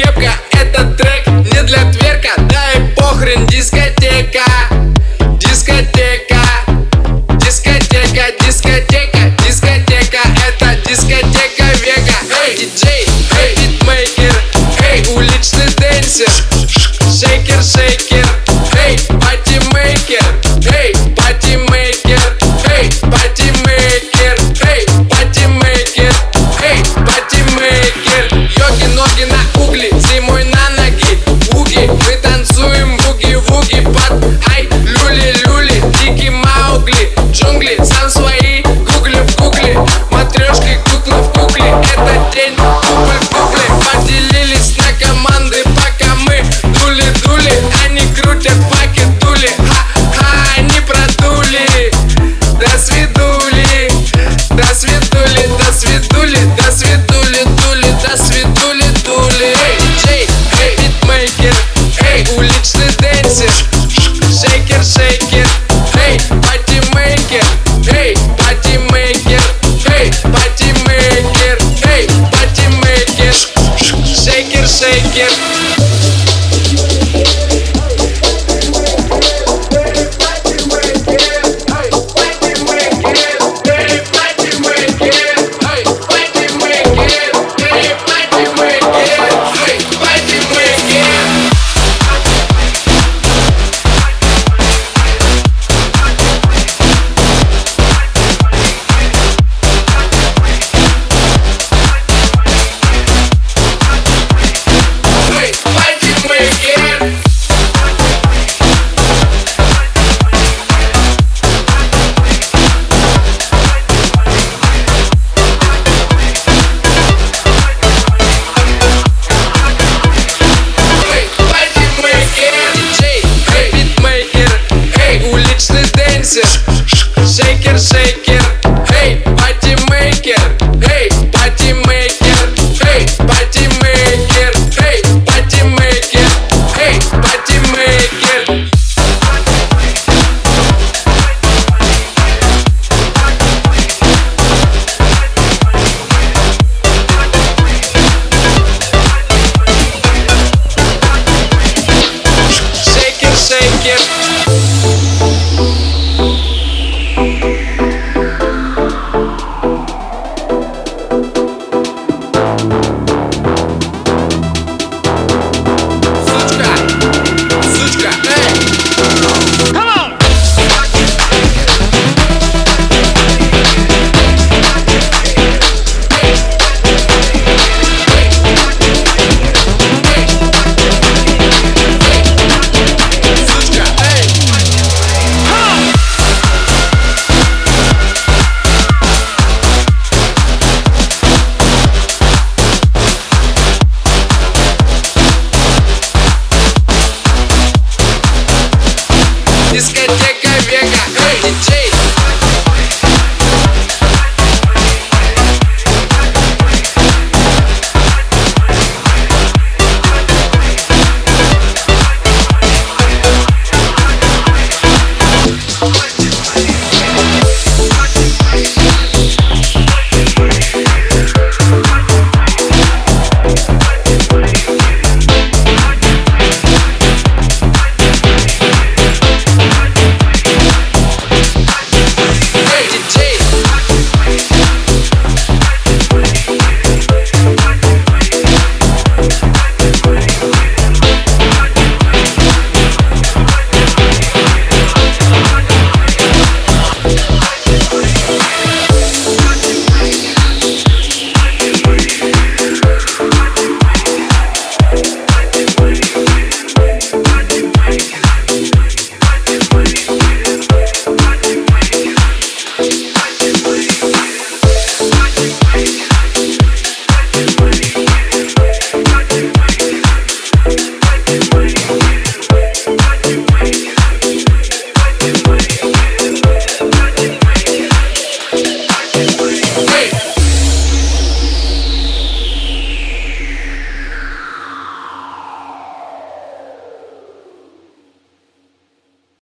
кепка. Этот трек не для тверка. Да и похрен дискотека. Дискотека. Дискотека, дискотека, дискотека Это дискотека века. Эй, диджей, эй, битмейкер. Эй, уличный денсер Шейкер, шейкер. Yeah. ejerce Дискотека эй, диджей.